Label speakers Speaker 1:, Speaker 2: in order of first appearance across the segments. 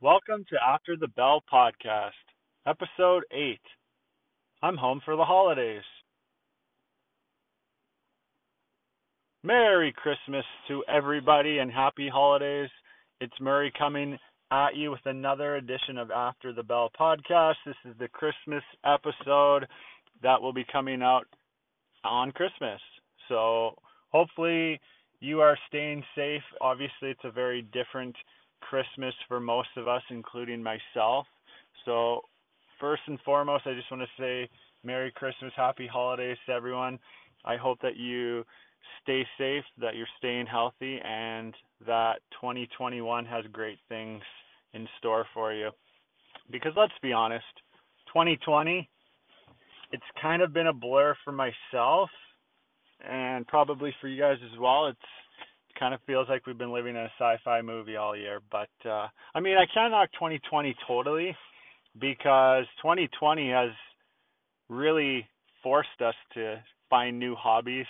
Speaker 1: Welcome to After the Bell podcast, episode 8. I'm home for the holidays. Merry Christmas to everybody and happy holidays. It's Murray coming at you with another edition of After the Bell podcast. This is the Christmas episode that will be coming out on Christmas. So hopefully you are staying safe. Obviously, it's a very different Christmas for most of us, including myself. So, first and foremost, I just want to say Merry Christmas, Happy Holidays to everyone. I hope that you stay safe, that you're staying healthy, and that 2021 has great things in store for you. Because let's be honest, 2020, it's kind of been a blur for myself and probably for you guys as well. It's it kind of feels like we've been living in a sci-fi movie all year. But uh, I mean, I can't knock 2020 totally because 2020 has really forced us to find new hobbies,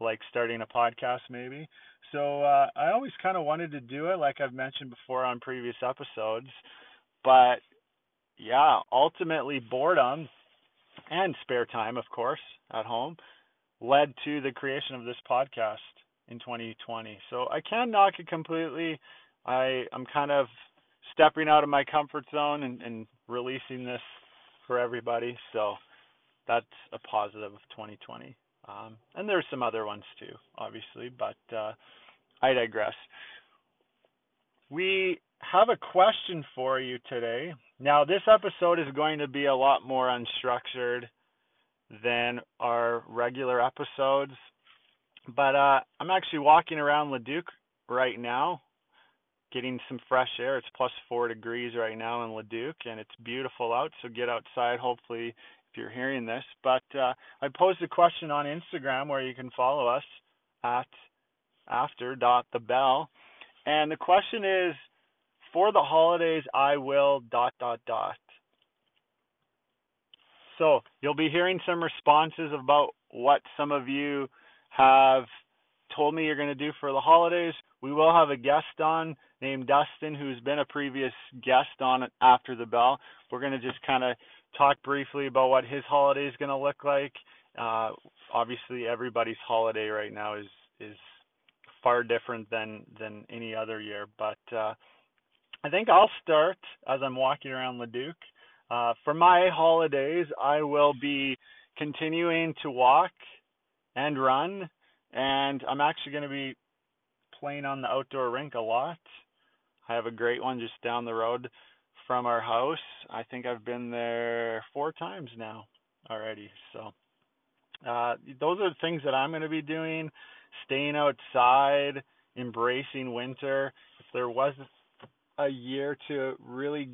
Speaker 1: like starting a podcast, maybe. So uh, I always kind of wanted to do it, like I've mentioned before on previous episodes. But yeah, ultimately boredom and spare time, of course, at home led to the creation of this podcast in 2020. So I can't knock it completely. I I'm kind of stepping out of my comfort zone and, and releasing this for everybody. So that's a positive of 2020. Um, and there's some other ones too, obviously, but uh, I digress. We have a question for you today. Now, this episode is going to be a lot more unstructured than our regular episodes. But uh, I'm actually walking around Leduc right now, getting some fresh air. It's plus four degrees right now in Leduc, and it's beautiful out. So get outside. Hopefully, if you're hearing this. But uh, I posed a question on Instagram where you can follow us at after dot the bell, and the question is, for the holidays, I will dot dot dot. So you'll be hearing some responses about what some of you have told me you're going to do for the holidays. We will have a guest on named Dustin who's been a previous guest on After the Bell. We're going to just kind of talk briefly about what his holiday is going to look like. Uh, obviously, everybody's holiday right now is is far different than than any other year, but uh, I think I'll start as I'm walking around Leduc. Uh, for my holidays, I will be continuing to walk and run, and I'm actually going to be playing on the outdoor rink a lot. I have a great one just down the road from our house. I think I've been there four times now already. So uh, those are the things that I'm going to be doing. Staying outside, embracing winter. If there was a year to really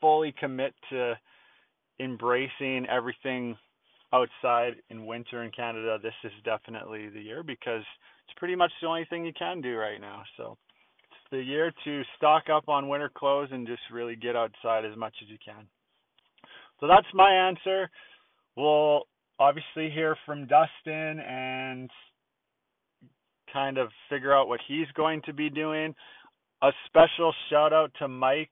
Speaker 1: fully commit to embracing everything outside in winter in Canada, this is definitely the year because it's pretty much the only thing you can do right now. So it's the year to stock up on winter clothes and just really get outside as much as you can. So that's my answer. We'll obviously hear from Dustin and kind of figure out what he's going to be doing. A special shout out to Mike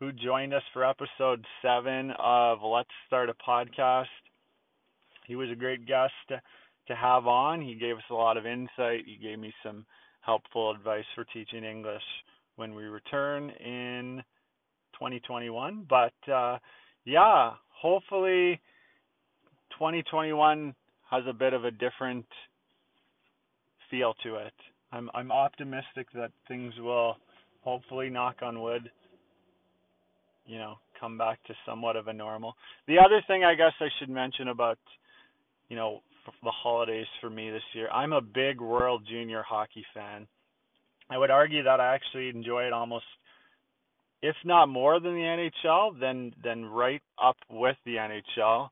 Speaker 1: who joined us for episode seven of Let's Start a Podcast. He was a great guest to, to have on. He gave us a lot of insight. He gave me some helpful advice for teaching English when we return in 2021. But uh, yeah, hopefully 2021 has a bit of a different feel to it. I'm I'm optimistic that things will hopefully knock on wood you know, come back to somewhat of a normal. The other thing I guess I should mention about, you know, the holidays for me this year, I'm a big World Junior hockey fan. I would argue that I actually enjoy it almost if not more than the NHL, then then right up with the NHL.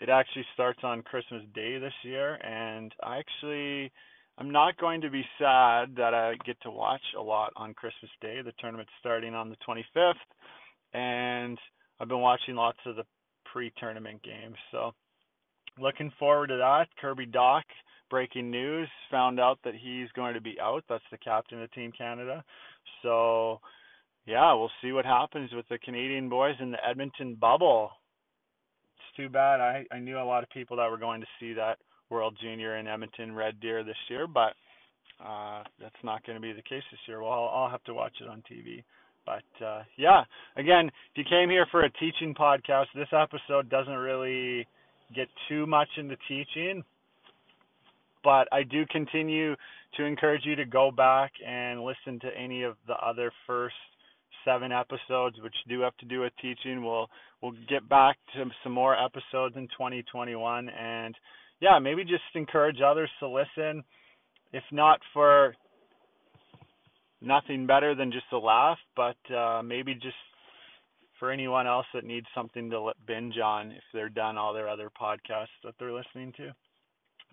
Speaker 1: It actually starts on Christmas Day this year and I actually I'm not going to be sad that I get to watch a lot on Christmas Day. The tournament's starting on the 25th and I've been watching lots of the pre-tournament games. So looking forward to that. Kirby Dach, breaking news, found out that he's going to be out. That's the captain of Team Canada. So
Speaker 2: yeah, we'll see what happens with the Canadian boys in the Edmonton bubble. It's too bad. I I knew a lot of people that were going to see that World Junior in Edmonton Red Deer this year, but uh, that's not going to be the case this year. Well, I'll, I'll have to watch it on TV. But uh, yeah, again, if you came here for a teaching podcast, this episode doesn't really get too much into teaching, but I do continue to encourage you to go back and listen to any of the other first seven episodes, which do have to do with teaching. We'll we'll get back to some more episodes in 2021, and yeah, maybe just encourage others to listen, if not for nothing better than just a laugh, but uh, maybe just for anyone else that needs something to binge on if they're done all their other podcasts that they're listening to.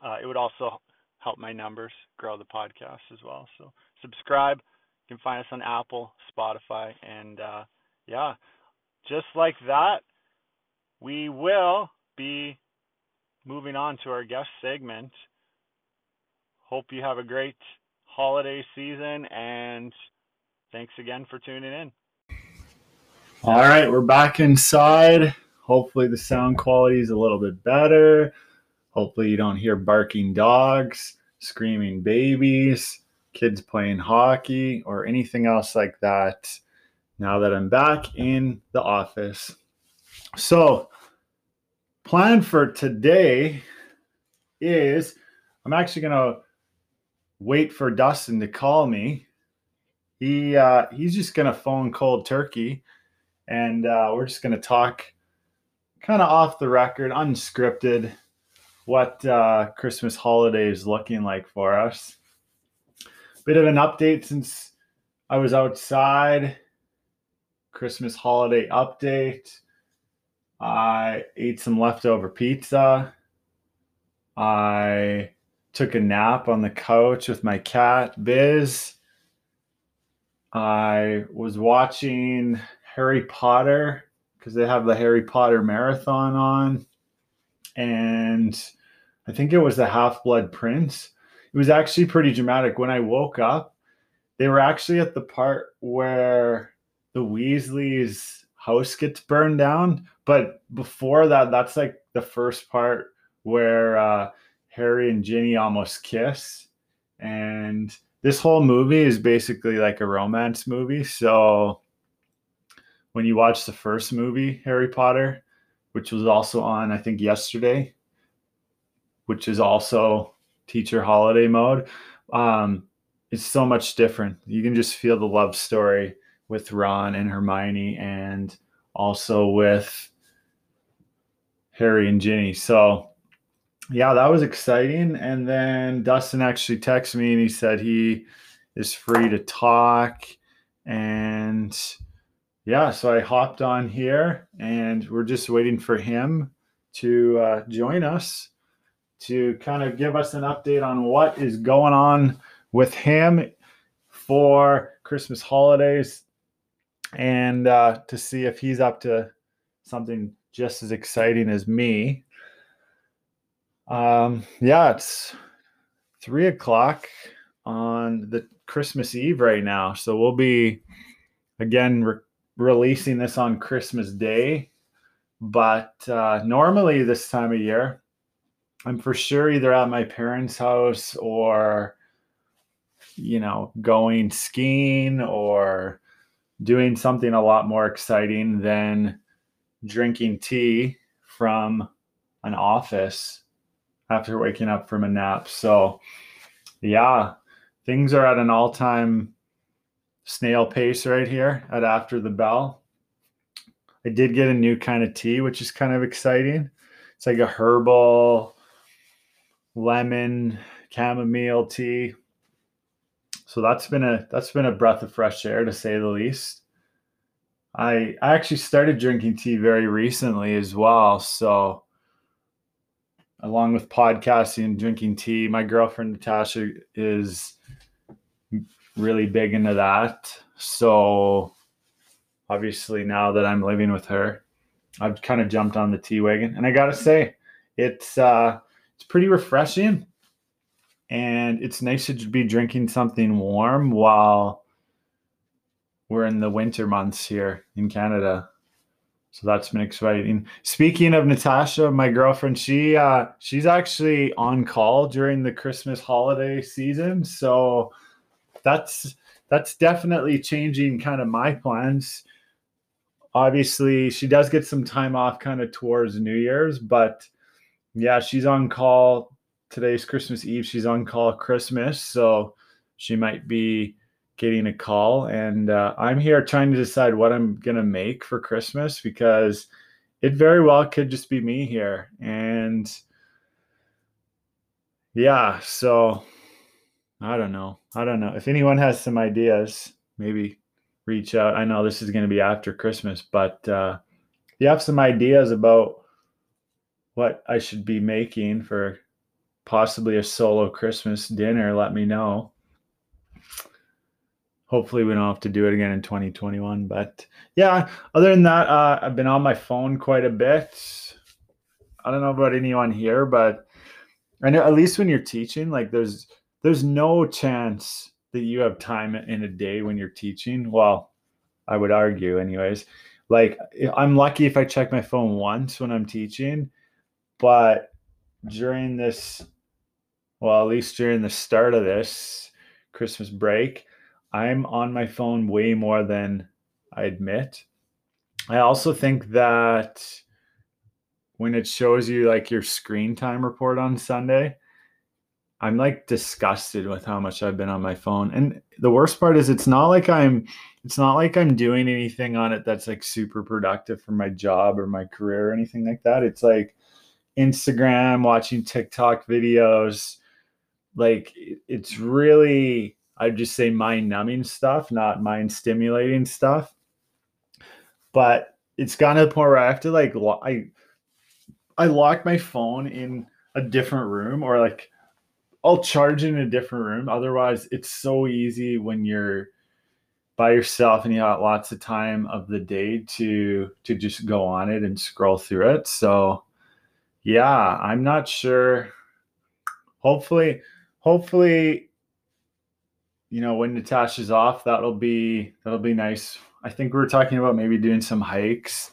Speaker 2: Uh, it would also help my numbers grow the podcast as well. So subscribe. You can find us on Apple, Spotify, and uh, yeah, just like that, we will be moving on to our guest segment. Hope you have a great holiday season and thanks again for tuning in.
Speaker 1: All right, we're back inside. Hopefully, the sound quality is a little bit better. Hopefully, you don't hear barking dogs, screaming babies, kids playing hockey, or anything else like that now that I'm back in the office. So, plan for today is I'm actually going to wait for Dustin to call me. He uh, he's just gonna phone cold turkey, and uh, we're just gonna talk kind of off the record, unscripted, what uh, Christmas holiday is looking like for us. Bit of an update since I was outside. Christmas holiday update. I ate some leftover pizza. I took a nap on the couch with my cat, Biz. I was watching Harry Potter because they have the Harry Potter marathon on. And I think it was the Half Blood Prince. It was actually pretty dramatic. When I woke up, they were actually at the part where the Weasley's house gets burned down. But before that, that's like the first part where uh, Harry and Ginny almost kiss. And this whole movie is basically like a romance movie. So when you watch the first movie, Harry Potter, which was also on, I think, yesterday, which is also teacher holiday mode, um, it's so much different. You can just feel the love story with Ron and Hermione and also with Harry and Ginny. So yeah, that was exciting. And then Dustin actually texted me and he said he is free to talk. And yeah, so I hopped on here and we're just waiting for him to uh, join us to kind of give us an update on what is going on with him for Christmas holidays and uh, to see if he's up to something just as exciting as me. Um, yeah, it's three o'clock on the Christmas Eve right now. So we'll be again re- releasing this on Christmas Day. But uh, normally, this time of year, I'm for sure either at my parents' house or, you know, going skiing or doing something a lot more exciting than drinking tea from an office after waking up from a nap. So, yeah, things are at an all time snail pace right here at After the Bell. I did get a new kind of tea, which is kind of exciting. It's like a herbal lemon chamomile tea. So that's been a that's been a breath of fresh air to say the least. I I actually started drinking tea very recently as well, so along with podcasting and drinking tea. My girlfriend Natasha is really big into that. So obviously now that I'm living with her, I've kind of jumped on the tea wagon. And I gotta say, it's uh it's pretty refreshing. And it's nice to be drinking something warm while we're in the winter months here in Canada. So that's been exciting. Speaking of Natasha, my girlfriend, she uh she's actually on call during the Christmas holiday season. So that's that's definitely changing kind of my plans. Obviously, she does get some time off kind of towards New Year's, but yeah, she's on call. Today's Christmas Eve. She's on call Christmas, so she might be getting a call. And uh, I'm here trying to decide what I'm gonna make for Christmas because it very well could just be me here. And yeah, so I don't know. I don't know. If anyone has some ideas, maybe reach out. I know this is going to be after Christmas, but uh, if you have some ideas about what I should be making for possibly a solo Christmas dinner, let me know. Hopefully, we don't have to do it again in 2021. But yeah, other than that, uh, I've been on my phone quite a bit. I don't know about anyone here, but I know at least when you're teaching, like there's there's no chance that you have time in a day when you're teaching. Well, I would argue, anyways. Like I'm lucky if I check my phone once when I'm teaching, but during this, well, at least during the start of this Christmas break, I'm on my phone way more than I admit. I also think that when it shows you like your screen time report on Sunday, I'm like disgusted with how much I've been on my phone. And the worst part is it's not like I'm it's not like I'm doing anything on it that's like super productive for my job or my career or anything like that. It's like Instagram, watching TikTok videos. Like it's really I'd just say mind numbing stuff, not mind stimulating stuff. But it's gotten to the point where I have to like I I lock my phone in a different room or like I'll charge in a different room. Otherwise, it's so easy when you're by yourself and you got lots of time of the day to to just go on it and scroll through it. So yeah, I'm not sure. Hopefully, hopefully, you know, when Natasha's off, that'll be that'll be nice. I think we are talking about maybe doing some hikes,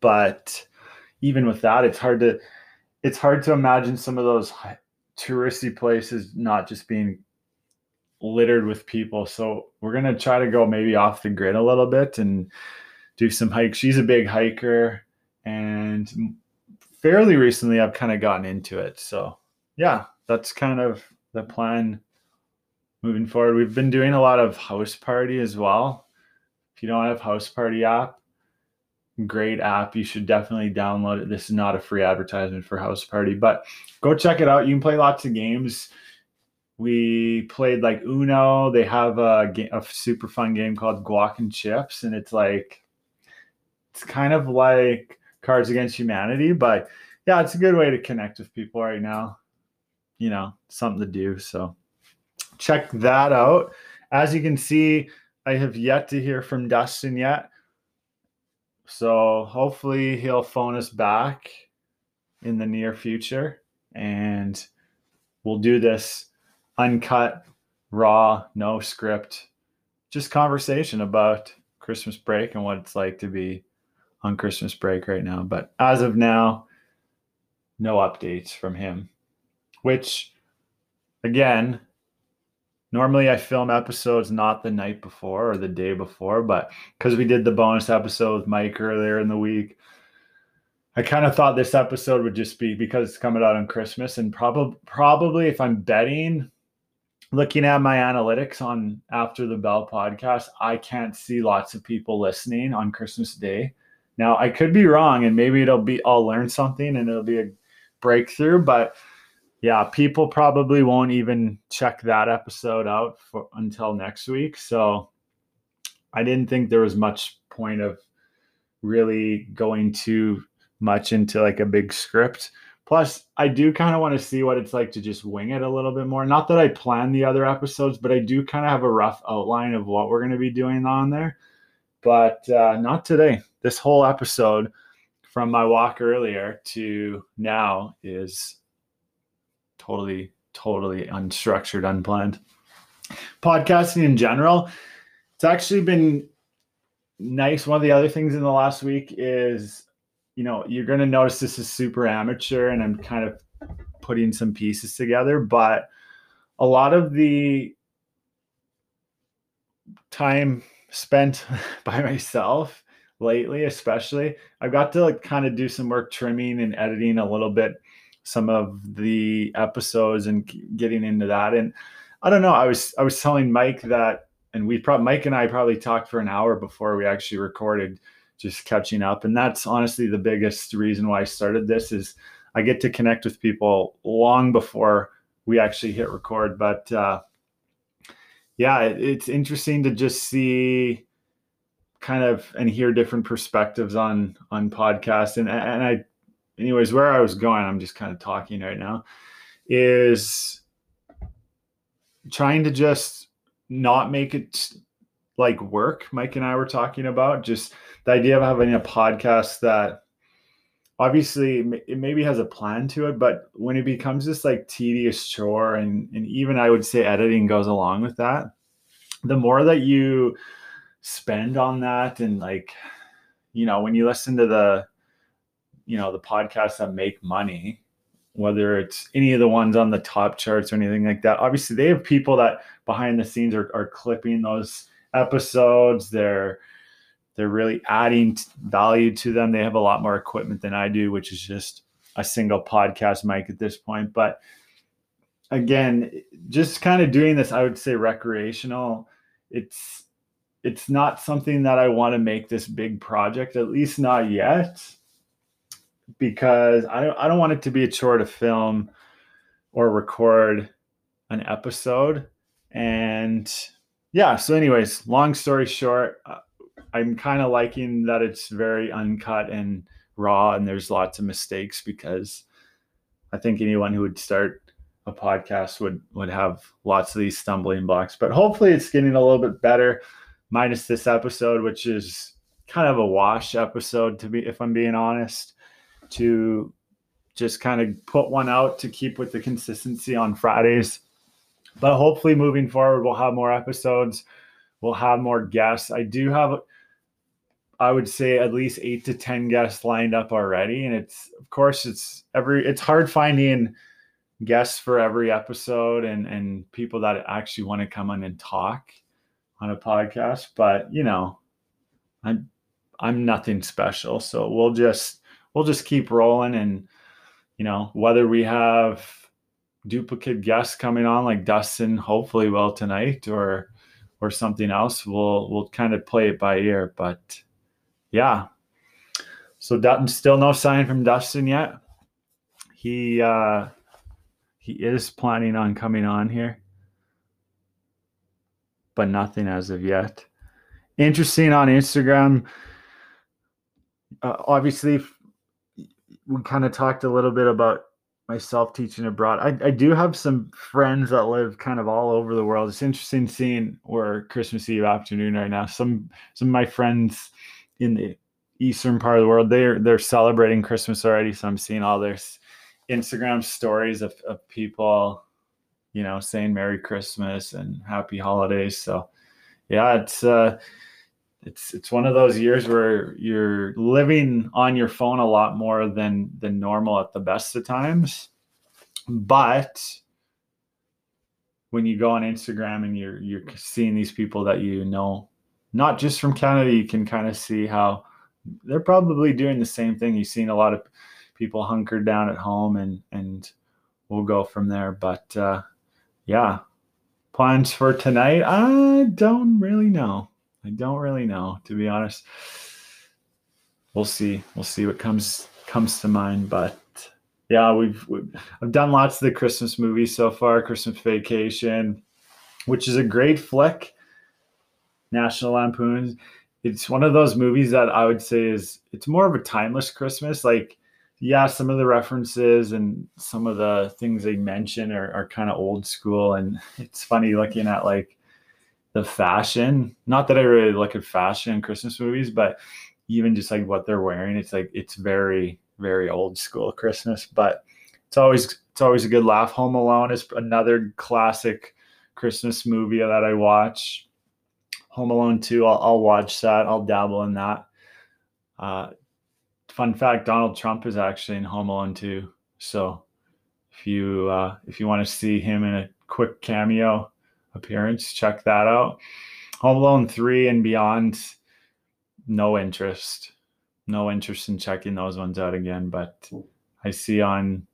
Speaker 1: but even with that, it's hard to it's hard to imagine some of those touristy places not just being littered with people. So we're gonna try to go maybe off the grid a little bit and do some hikes. She's a big hiker, and fairly recently I've kind of gotten into it. So yeah, that's kind of the plan moving forward. We've been doing a lot of house party as well. If you don't have house party app, great app. You should definitely download it. This is not a free advertisement for House Party, but go check it out. You can play lots of games. We played like Uno. They have a, a super fun game called Guac and Chips, and it's like it's kind of like Cards Against Humanity, but yeah, it's a good way to connect with people right now. You know, something to do. So check that out. As you can see, I have yet to hear from Dustin yet. So hopefully he'll phone us back in the near future and we'll do this uncut, raw, no script, just conversation about Christmas break and what it's like to be on Christmas break right now. But as of now, no updates from him, which again, normally I film episodes not the night before or the day before, but because we did the bonus episode with Mike earlier in the week, I kind of thought this episode would just be because it's coming out on Christmas and probably probably if I'm betting, looking at my analytics on after the bell podcast, I can't see lots of people listening on Christmas Day. Now I could be wrong and maybe it'll be I'll learn something and it'll be a breakthrough, but yeah, people probably won't even check that episode out for until next week. So I didn't think there was much point of really going too much into like a big script. Plus, I do kind of want to see what it's like to just wing it a little bit more. Not that I plan the other episodes, but I do kind of have a rough outline of what we're going to be doing on there. But uh, not today. This whole episode from my walk earlier to now is totally, totally unstructured, unplanned. Podcasting in general, it's actually been nice. One of the other things in the last week is, you know, you're going to notice this is super amateur and I'm kind of putting some pieces together, but a lot of the time spent by myself lately, especially, I've got to like kind of do some work trimming and editing a little bit some of the episodes and getting into that. And I don't know, I was I was telling Mike that and we probably Mike and I probably talked for an hour before we actually recorded, just catching up. And that's honestly the biggest reason why I started this is I get to connect with people long before we actually hit record. But uh, yeah, it, it's interesting to just see kind of and hear different perspectives on on podcasts. And and I, anyways, where I was going, I'm just kind of talking right now, is trying to just not make it like work mike and i were talking about just the idea of having a podcast that obviously it maybe has a plan to it but when it becomes this like tedious chore and and even i would say editing goes along with that the more that you spend on that and like you know when you listen to the you know the podcasts that make money whether it's any of the ones on the top charts or anything like that. Obviously, they have people that behind the scenes are, are clipping those episodes. They're they're really adding value to them. They have a lot more equipment than I do, which is just a single podcast mic at this point. But again, just kind of doing this, I would say recreational. It's it's not something that I want to make this big project, at least not yet because I don't I don't want it to be a chore to film or record an episode. And yeah, so anyways, long story short, uh, I'm kind of liking that it's very uncut and raw and there's lots of mistakes because I think anyone who would start a podcast would would have lots of these stumbling blocks. But hopefully it's getting a little bit better minus this episode which is kind of a wash episode to be if I'm being honest to just kind of put one out to keep with the consistency on Fridays. But hopefully, moving forward, we'll have more episodes. We'll have more guests. I do have, I would say, at least eight to ten guests lined up already, and it's of course it's every it's hard finding guests for every episode and and people that actually want to come on and talk on a podcast. But you know, I'm I'm nothing special, so we'll just we'll just keep rolling and you know whether we have duplicate guests coming on like Dustin hopefully will tonight or or something else we'll we'll kind of play it by ear but yeah. So Dutton still no sign from Dustin yet. He uh he is planning on coming on here but nothing as of yet. Interesting on Instagram. Uh, obviously we kind of talked a little bit about myself teaching abroad. I, I do have some friends that live kind of all over the world. It's interesting seeing where Christmas Eve afternoon right now. Some some of my friends in the eastern part of the world they're they're celebrating Christmas already. So I'm seeing all their Instagram stories of, of people, you know, saying Merry Christmas and Happy Holidays. So yeah, it's uh it's it's one of those years where you're living on your phone a lot more than than normal at the best of times. But when you go on instagram and you're you're seeing these people that you know not just from canada you can kind of see how they're probably doing the same thing. You've seen a lot of people hunkered down at home and and we'll go from there. But uh yeah. Plans for tonight? I don't really know I don't really know, to be honest. We'll see. We'll see what comes comes to mind. But yeah, we've, we've I've done lots of the Christmas movies so far. Christmas Vacation, which is a great flick. National Lampoon. It's one of those movies that I would say is it's more of a timeless Christmas. Like, yeah, some of the references and some of the things they mention are, are kind of old school. And it's funny looking at like the fashion. Not that I really look at fashion in Christmas movies, but even just like what they're wearing, it's like it's very, very old school Christmas. But it's always it's always a good laugh. Home Alone is another classic Christmas movie that I watch Home Alone 2, I'll, I'll watch that. I'll dabble in that. Uh, fun fact: Donald Trump is actually in Home Alone 2. So if you uh, if you want to see him in a quick cameo appearance, check that out. Home Alone 3 and beyond, no interest. No interest in checking those ones out again. But I see on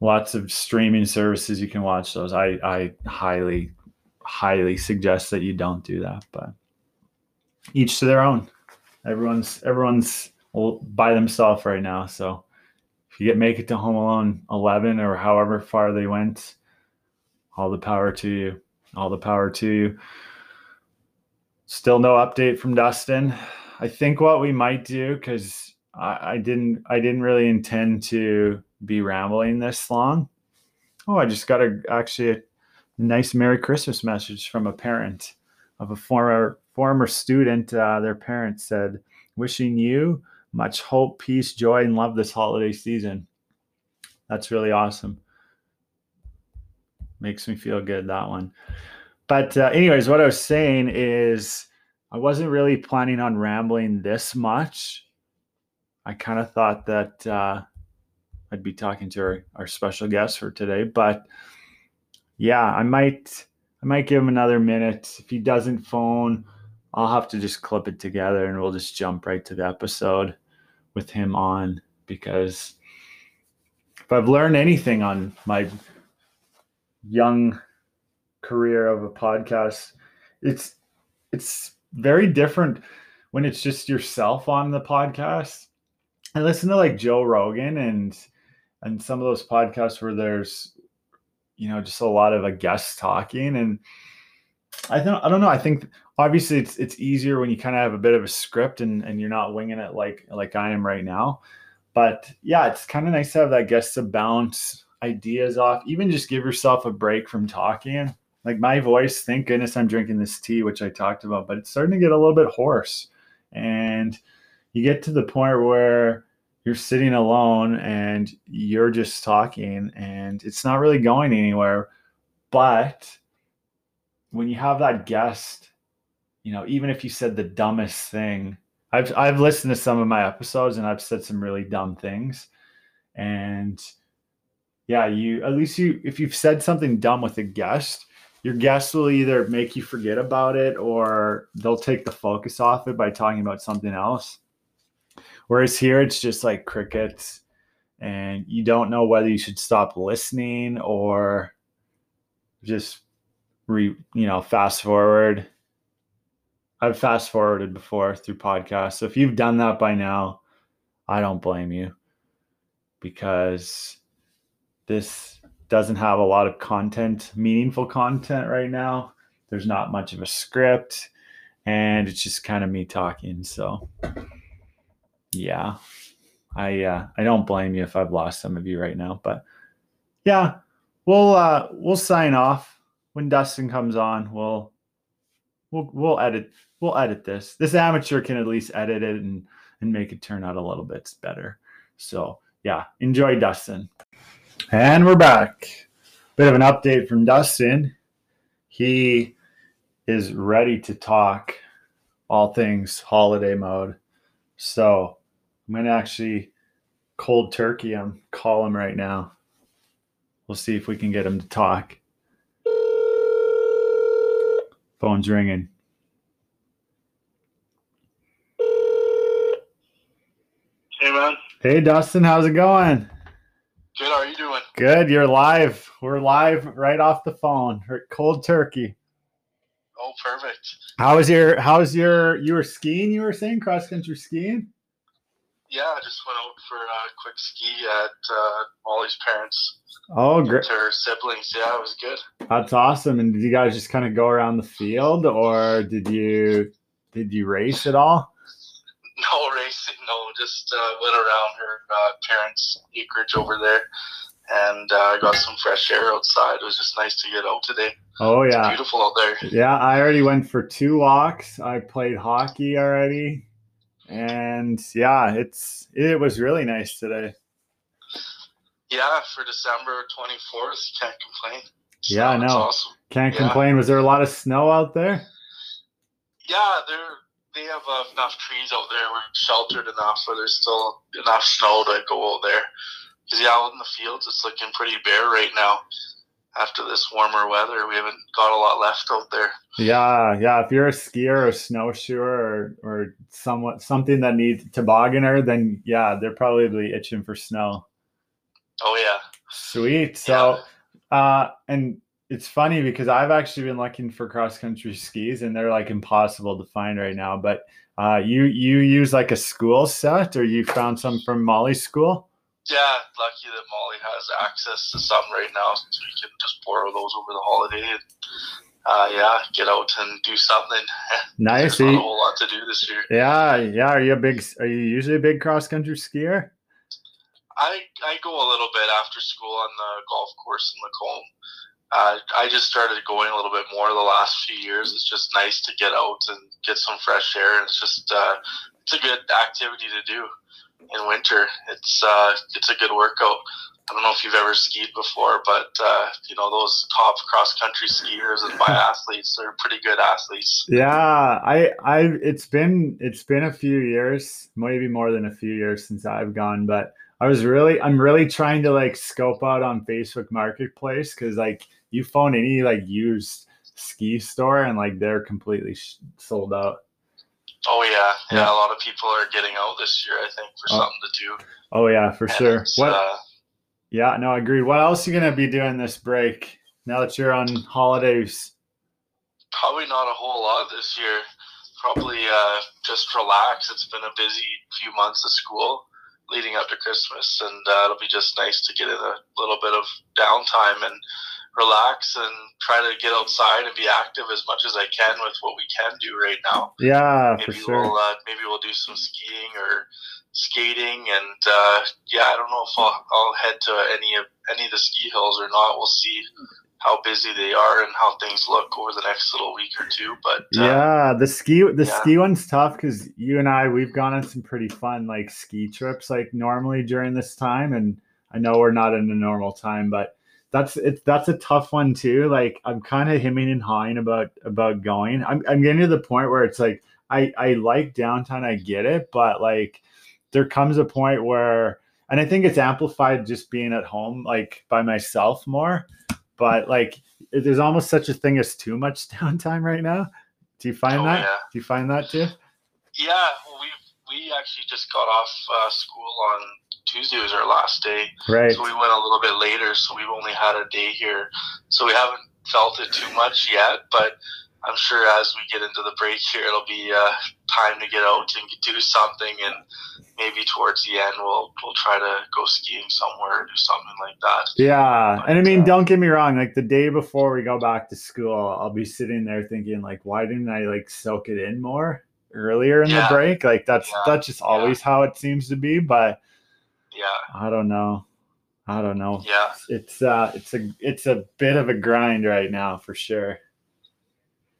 Speaker 1: lots of streaming services you can watch those. I, I highly, highly suggest that you don't do that. But each to their own. Everyone's everyone's by themselves right now. So if you get make it to Home Alone 11 or however far they went, all the power to you. All the power to you. Still no update from Dustin. I think what we might do because I, I didn't I didn't really intend to be rambling this long. Oh, I just got a actually a nice Merry Christmas message from a parent of a former former student. Uh, their parents said, "Wishing you much hope, peace, joy, and love this holiday season." That's really awesome. Makes me feel good that one. But uh, anyways, what I was saying is I wasn't really planning on rambling this much. I kind of thought that uh, I'd be talking to our, our special guest for today, but yeah, I might I might give him another minute. If he doesn't phone, I'll have to just clip it together and we'll just jump right to the episode with him on because if I've learned anything on my young career of a podcast, it's it's very different when it's just yourself on the podcast. I listen to like Joe Rogan and and some of those podcasts where there's you know just a lot of uh, a guest talking. And I don't I don't know. I think obviously it's it's easier when you kind of have a bit of a script and and you're not winging it like like I am right now. But yeah it's kind of nice to have that guest to bounce ideas off even just give yourself a break from talking. Like my voice thank goodness i'm drinking this tea which i talked about but it's starting to get a little bit hoarse. And you get to the point where you're sitting alone and you're just talking and it's not really going anywhere. But when you have that guest you know even if you said the dumbest thing i've i've listened to some of my episodes and i've said some really dumb things. And yeah you at least you if you've said something dumb with a guest your guests will either make you forget about it or they'll take the focus off it by talking about something else. Whereas here it's just like crickets and you don't know whether you should stop listening or just re you know fast forward. I've fast forwarded before through podcasts. So if you've done that by now, I don't blame you because this doesn't have a lot of content, meaningful content right now. There's not much of a script, and it's just kind of me talking. So, yeah, I uh, I don't blame you if I've lost some of you right now, but yeah, we'll uh, we'll sign off when Dustin comes on. We'll we'll we'll edit we'll edit this. This amateur can at least edit it and and make it turn out a little bit better. So yeah, enjoy Dustin. And we're back. Bit of an update from Dustin. He is ready to talk all things holiday mode. So I'm going to actually cold turkey him, call him right now. We'll see if we can get him to talk. Phone's ringing.
Speaker 3: Hey, man.
Speaker 1: Hey, Dustin, how's it going?
Speaker 3: Good. How are you?
Speaker 1: Good. You're live. We're live right off the phone. Cold turkey.
Speaker 3: Oh, perfect.
Speaker 1: How was your? How's your? You were skiing. You were saying cross country skiing.
Speaker 3: Yeah, I just went out for a quick ski at uh, Molly's parents.
Speaker 1: Oh, great.
Speaker 3: Her siblings. Yeah, it was good.
Speaker 1: That's awesome. And did you guys just kind of go around the field, or did you did you race at all?
Speaker 3: No racing, no. Just uh, went around her uh, parents' acreage over there, and uh, got some fresh air outside. It was just nice to get out today.
Speaker 1: Oh yeah,
Speaker 3: it's beautiful out there.
Speaker 1: Yeah, I already went for two walks. I played hockey already, and yeah, it's it was really nice today.
Speaker 3: Yeah, for December twenty fourth, can't complain.
Speaker 1: So yeah, no,
Speaker 3: awesome.
Speaker 1: Can't yeah. complain. Was there a lot of snow out there?
Speaker 3: Yeah, they're they have uh, enough trees out there. We're sheltered enough, where there's still enough snow to go out there. Because yeah, out in the fields, it's looking pretty bare right now. After this warmer weather, we haven't got a lot left out there.
Speaker 1: Yeah, yeah. If you're a skier or a snowshoer or or somewhat something that needs tobogganer, then yeah, they're probably itching for snow.
Speaker 3: Oh yeah.
Speaker 1: Sweet. So, uh, and it's funny because I've actually been looking for cross country skis and they're like impossible to find right now. But uh, you you use like a school set or you found some from Molly's school?
Speaker 3: Yeah, lucky that Molly has access to some right now, so we can just borrow those over the holiday and uh, yeah, get out and do something.
Speaker 1: Nice.
Speaker 3: There's not a whole lot to do this year.
Speaker 1: Yeah, yeah. Are you a big? Are you usually a big cross country skier?
Speaker 3: I I go a little bit after school on the golf course in Lacombe. Uh, I just started going a little bit more the last few years. It's just nice to get out and get some fresh air, it's just uh, it's a good activity to do in winter. It's uh, it's a good workout. I don't know if you've ever skied before, but uh, you know those top cross country skiers and biathletes, they're pretty good athletes.
Speaker 1: Yeah, I I it's been it's been a few years, maybe more than a few years since I've gone, but I was really I'm really trying to like scope out on Facebook Marketplace because like you phone any like used ski store and like they're completely sh- sold out.
Speaker 3: Oh yeah. yeah, yeah. A lot of people are getting out this year. I think for oh. something to do.
Speaker 1: Oh yeah, for and sure. What? Uh, yeah, no, agreed. What else are you gonna be doing this break now that you're on holidays?
Speaker 3: Probably not a whole lot this year. Probably uh, just relax. It's been a busy few months of school leading up to Christmas, and uh, it'll be just nice to get in a little bit of downtime and relax and try to get outside and be active as much as I can with what we can do right now.
Speaker 1: Yeah,
Speaker 3: maybe
Speaker 1: for sure.
Speaker 3: We'll, uh, maybe we'll do some skiing or skating, and uh, yeah, I don't know if I'll, I'll head to any of any of the ski hills or not. We'll see how busy they are and how things look over the next little week or two. But
Speaker 1: uh, yeah, the ski the yeah. ski one's tough because you and I we've gone on some pretty fun like ski trips like normally during this time, and I know we're not in a normal time, but that's it's that's a tough one too. Like I'm kind of hemming and hawing about about going. I'm I'm getting to the point where it's like I I like downtown, I get it, but like there comes a point where and I think it's amplified just being at home like by myself more. But like there's almost such a thing as too much downtime right now. Do you find
Speaker 3: oh,
Speaker 1: that?
Speaker 3: Yeah.
Speaker 1: Do you find that too?
Speaker 3: Yeah, we we actually just got off uh, school on Tuesday was our last day.
Speaker 1: Right.
Speaker 3: So we went a little bit later, so we've only had a day here. So we haven't felt it too much yet, but I'm sure as we get into the break here, it'll be uh, time to get out and do something, and maybe towards the end, we'll we'll try to go skiing somewhere or do something like that.
Speaker 1: Yeah, but, and I mean, uh, don't get me wrong. Like the day before we go back to school, I'll be sitting there thinking, like, why didn't I like soak it in more earlier in yeah. the break? Like that's yeah. that's just always yeah. how it seems to be, but
Speaker 3: yeah.
Speaker 1: I don't know. I don't know.
Speaker 3: Yeah.
Speaker 1: It's uh it's a it's a bit of a grind right now for sure.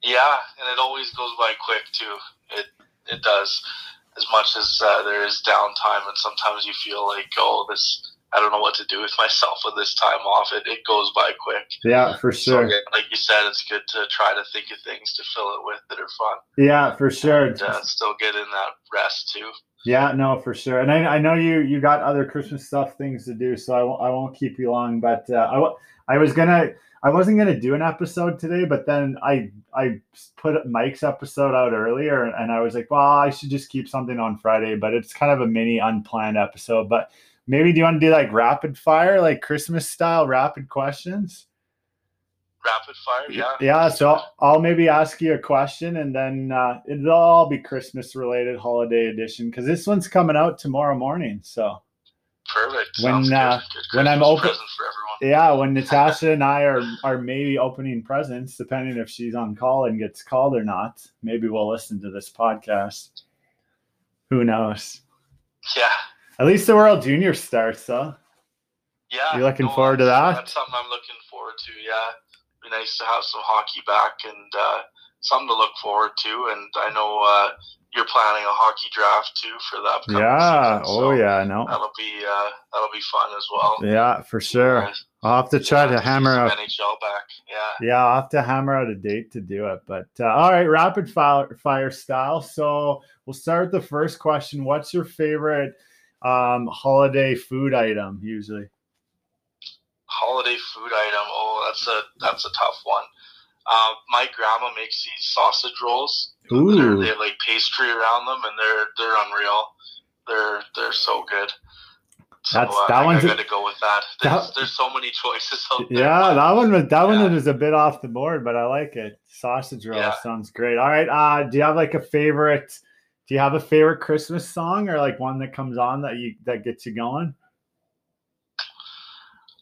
Speaker 3: Yeah, and it always goes by quick too. It it does. As much as uh, there is downtime, and sometimes you feel like, oh, this I don't know what to do with myself with this time off. It it goes by quick.
Speaker 1: Yeah, for sure.
Speaker 3: So, like you said, it's good to try to think of things to fill it with that are fun.
Speaker 1: Yeah, for sure.
Speaker 3: And, uh, still get in that rest too.
Speaker 1: Yeah, no, for sure. And I, I know you you got other Christmas stuff things to do, so I won't I won't keep you long. But uh, I I was gonna I wasn't gonna do an episode today, but then I I put Mike's episode out earlier, and I was like, well, I should just keep something on Friday. But it's kind of a mini unplanned episode. But maybe do you want to do like rapid fire, like Christmas style rapid questions?
Speaker 3: Rapid fire. Yeah.
Speaker 1: Yeah. So I'll maybe ask you a question, and then uh, it'll all be Christmas related, holiday edition, because this one's coming out tomorrow morning. So
Speaker 3: perfect.
Speaker 1: When
Speaker 3: good.
Speaker 1: Uh,
Speaker 3: good
Speaker 1: when I'm open, yeah, when Natasha and I are are maybe opening presents, depending if she's on call and gets called or not, maybe we'll listen to this podcast. Who knows?
Speaker 3: Yeah.
Speaker 1: At least the World Junior starts, though.
Speaker 3: Yeah.
Speaker 1: You looking no, forward to that?
Speaker 3: That's something I'm looking forward to. Yeah be nice to have some hockey back and uh, something to look forward to. And I know uh, you're planning a hockey draft too for the
Speaker 1: yeah. Season, so oh yeah, no.
Speaker 3: That'll be uh, that'll be fun as well.
Speaker 1: Yeah, for sure. I'll have to try
Speaker 3: Yeah,
Speaker 1: to hammer out.
Speaker 3: NHL back. Yeah.
Speaker 1: Yeah, I'll have to hammer out a date to do it. But uh, all right, rapid fire, fire style. So we'll start with the first question. What's your favorite um, holiday food item usually?
Speaker 3: Holiday food item. Oh, that's a that's a tough one. Um, my grandma makes these sausage rolls. They're,
Speaker 1: Ooh,
Speaker 3: they have like pastry around them, and they're they're unreal. They're they're so good. So
Speaker 1: That's-
Speaker 3: uh,
Speaker 1: that
Speaker 3: I,
Speaker 1: one's
Speaker 3: I got to go with that.
Speaker 1: that-
Speaker 3: There's, there's so many choices out there.
Speaker 1: yeah, that one was that
Speaker 3: Yeah.
Speaker 1: one was a bit off the board, but I like it. Sausage roll
Speaker 3: Yeah.
Speaker 1: sounds great. All right, uh, do you have like a favorite? Do you have a favorite Christmas song or like one that comes on that you that gets you going?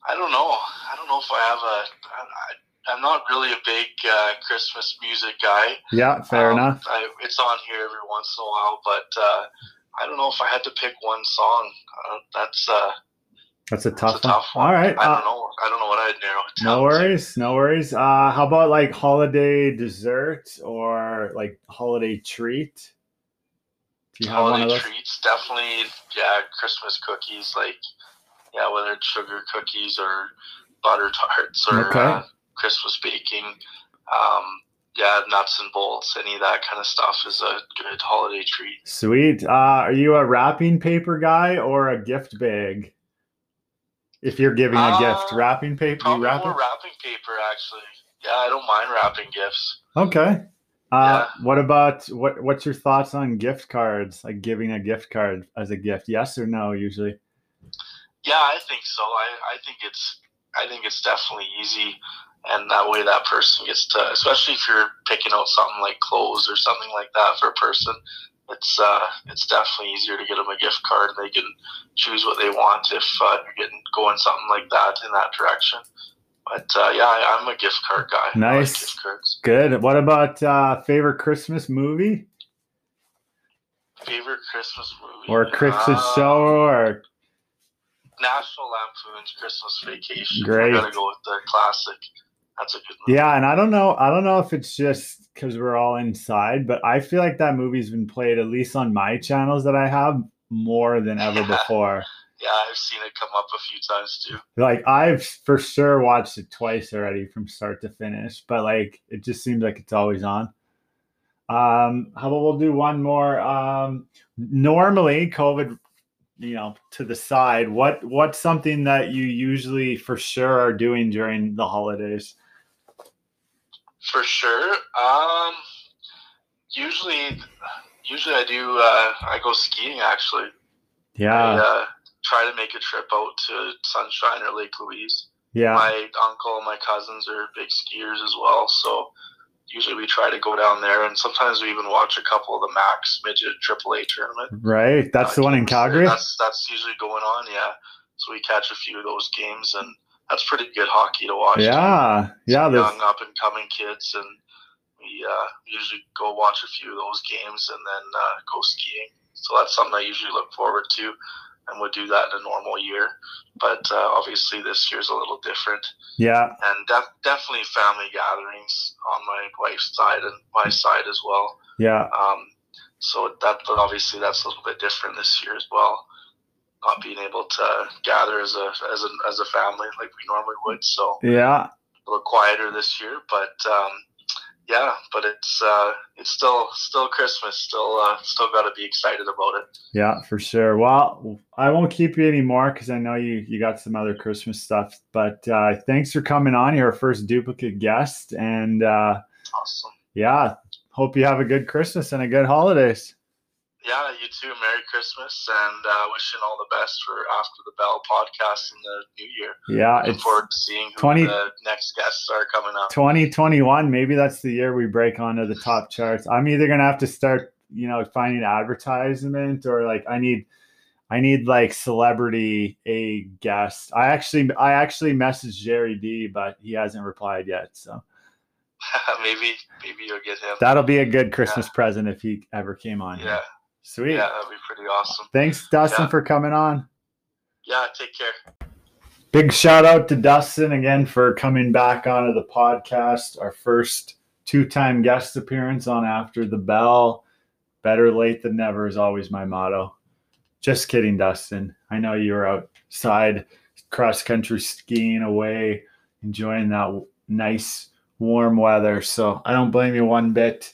Speaker 3: I don't know. I don't know if I have a. I, I'm not really a big uh, Christmas music guy.
Speaker 1: Yeah, fair
Speaker 3: Um,
Speaker 1: enough.
Speaker 3: I, it's on here every once in a while, but uh, I don't know if I had to pick one song. Uh, that's uh,
Speaker 1: That's a
Speaker 3: that's
Speaker 1: tough,
Speaker 3: a tough
Speaker 1: one.
Speaker 3: one.
Speaker 1: All right,
Speaker 3: I
Speaker 1: uh,
Speaker 3: don't know. I don't know what I'd narrow it down
Speaker 1: No worries, no worries. Uh, how about like holiday dessert or like holiday treat? Do you
Speaker 3: Holiday treats, definitely. Yeah, Christmas cookies, like yeah, whether it's sugar cookies or butter tarts or
Speaker 1: Okay.
Speaker 3: uh, Christmas baking. Um, yeah, nuts and bolts, any of that kind of stuff is a good holiday treat.
Speaker 1: Sweet. Uh, are you a wrapping paper guy or a gift bag? If you're giving a
Speaker 3: Uh,
Speaker 1: gift, wrapping paper, you
Speaker 3: Probably
Speaker 1: wrap
Speaker 3: more
Speaker 1: it.
Speaker 3: wrapping paper, actually. Yeah, I don't mind wrapping gifts.
Speaker 1: Okay. Uh,
Speaker 3: Yeah.
Speaker 1: What about what? What's your thoughts on gift cards? Like giving a gift card as a gift? Yes or no? Usually.
Speaker 3: Yeah, I think so. I, I think it's I think it's definitely easy, and that way that person gets to, especially if you're picking out something like clothes or something like that for a person. It's uh, it's definitely easier to get them a gift card, and they can choose what they want if uh, you're getting going something like that in that direction. But uh, yeah, I, I'm a gift card guy. Like
Speaker 1: Nice.
Speaker 3: gift cards.
Speaker 1: Good. What about uh, favorite Christmas movie
Speaker 3: Favorite Christmas movie
Speaker 1: or Christmas
Speaker 3: Uh,
Speaker 1: show or
Speaker 3: National Lampoon's Christmas Vacation.
Speaker 1: Great.
Speaker 3: I gotta go with the classic. That's a good movie.
Speaker 1: Yeah, and I don't know. I don't know if it's just because we're all inside, but I feel like that movie's been played at least on my channels that I have more than ever
Speaker 3: Yeah.
Speaker 1: before.
Speaker 3: Yeah, I've seen it come up a few times too.
Speaker 1: Like I've for sure watched it twice already from start to finish, but like it just seems like it's always on. Um, how about we'll do one more? Um, normally, COVID, you know, to the side. What what's something that you usually for sure are doing during the holidays?
Speaker 3: For sure. Um, usually, usually I do. Uh, I go skiing. Actually,
Speaker 1: Yeah,
Speaker 3: I uh, try to make a trip out to Sunshine or Lake Louise.
Speaker 1: yeah.
Speaker 3: My uncle and my cousins are big skiers as well, so usually we try to go down there, and sometimes we even watch a couple of the Mac's Midget AAA tournament.
Speaker 1: Right. That's
Speaker 3: uh,
Speaker 1: the one in. Calgary.
Speaker 3: That's that's usually going on, yeah. So we catch a few of those games, and that's pretty good hockey to watch. too.
Speaker 1: Yeah. Yeah.
Speaker 3: Young up and coming kids, and we uh, usually go watch a few of those games and then uh, go skiing. So that's something I usually look forward to, and would do that in a normal year. But uh, obviously this year's a little different,
Speaker 1: yeah.
Speaker 3: and def- definitely family gatherings on my wife's side and my side as well.
Speaker 1: Yeah.
Speaker 3: Um, so that but obviously that's a little bit different this year as well. Not being able to gather as a as a as a family like we normally would. So
Speaker 1: Yeah.
Speaker 3: a little quieter this year, but um, yeah, but it's uh, it's still still Christmas. Still uh, still got to be excited about it.
Speaker 1: Yeah, for sure. Well, I won't keep you anymore because I know you you got some other Christmas stuff. But uh, thanks for coming on. You're our first duplicate guest, and uh,
Speaker 3: Awesome.
Speaker 1: yeah, hope you have a good Christmas and a good holidays.
Speaker 3: Yeah, you too. Merry Christmas, and uh, wishing all the best for After the Bell podcast in the new year.
Speaker 1: Yeah,
Speaker 3: Looking forward to seeing who
Speaker 1: 20
Speaker 3: the next guests are coming up.
Speaker 1: 2021. Maybe that's the year we break onto the top charts. I'm either gonna have to start, you know, finding advertisement or like I need. I need like celebrity a guest. I actually I actually messaged Jerry D, but he hasn't replied yet. So
Speaker 3: maybe maybe you'll get him.
Speaker 1: That'll be a good Christmas present if he ever came on. here. Sweet.
Speaker 3: yeah, that'd be pretty awesome.
Speaker 1: Thanks, Dustin,
Speaker 3: Yeah.
Speaker 1: for coming on.
Speaker 3: Yeah, take care.
Speaker 1: Big shout out to Dustin again for coming back onto the podcast. Our first two time guest appearance on After the Bell. Better late than never is always my motto. Just kidding, Dustin. I know you were outside cross country skiing away, enjoying that nice warm weather. So I don't blame you one bit.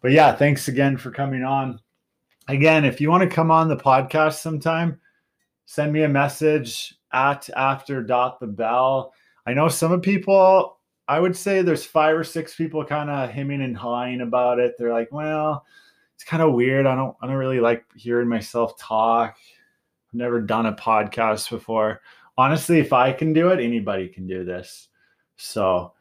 Speaker 1: But yeah, thanks again for coming on. Again, if you want to come on the podcast sometime, send me a message at after dot the bell. I know some of people, I would say there's five or six people kind of hemming and hawing about it. They're like, well, it's kind of weird. I don't I don't really like hearing myself talk. I've never done a podcast before. Honestly, if I can do it, anybody can do this. So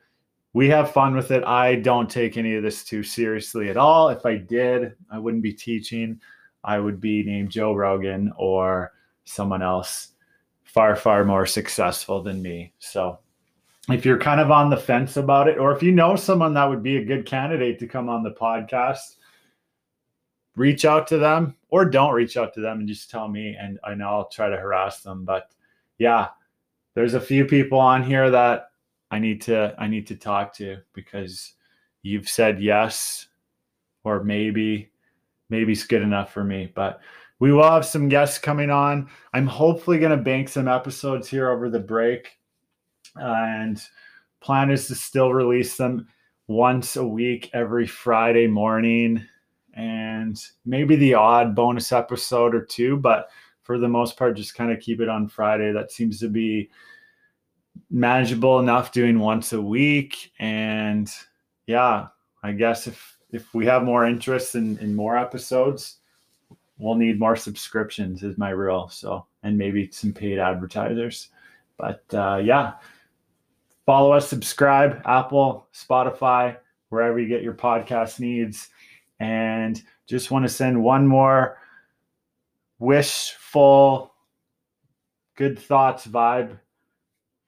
Speaker 1: we have fun with it. I don't take any of this too seriously at all. If I did, I wouldn't be teaching. I would be named Joe Rogan or someone else far, far more successful than me. So if you're kind of on the fence about it, or if you know someone that would be a good candidate to come on the podcast, reach out to them or don't reach out to them and just tell me and know I'll try to harass them. But yeah, there's a few people on here that I need to I need to talk to because you've said yes or maybe maybe it's good enough for me. But we will have some guests coming on. I'm hopefully going to bank some episodes here over the break, and plan is to still release them once a week every Friday morning, and maybe the odd bonus episode or two. But for the most part, just kind of keep it on Friday. That seems to be manageable enough doing once a week and yeah i guess if if we have more interest in in more episodes we'll need more subscriptions is my rule so and maybe some paid advertisers but uh, yeah follow us subscribe apple spotify wherever you get your podcast needs and just want to send one more wishful good thoughts vibe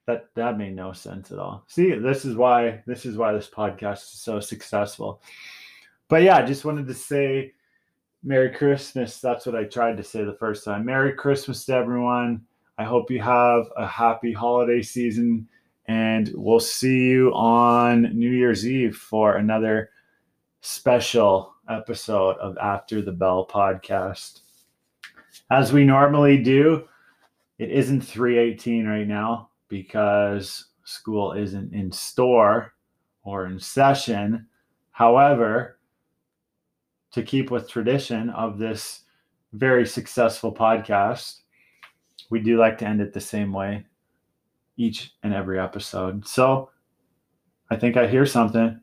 Speaker 1: that that made no sense at all. See, this is why this is why this podcast is so successful. But yeah, I just wanted to say Merry Christmas. That's what I tried to say the first time. Merry Christmas to everyone. I hope you have a happy holiday season and we'll see you on New Year's Eve for another special episode of After the Bell podcast. As we normally do, it isn't 318 right now because school isn't in store or in session. However, to keep with tradition of this very successful podcast, we do like to end it the same way each and every episode. So I think I hear something.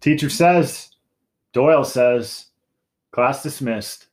Speaker 1: Teacher says, Doyle says, class dismissed.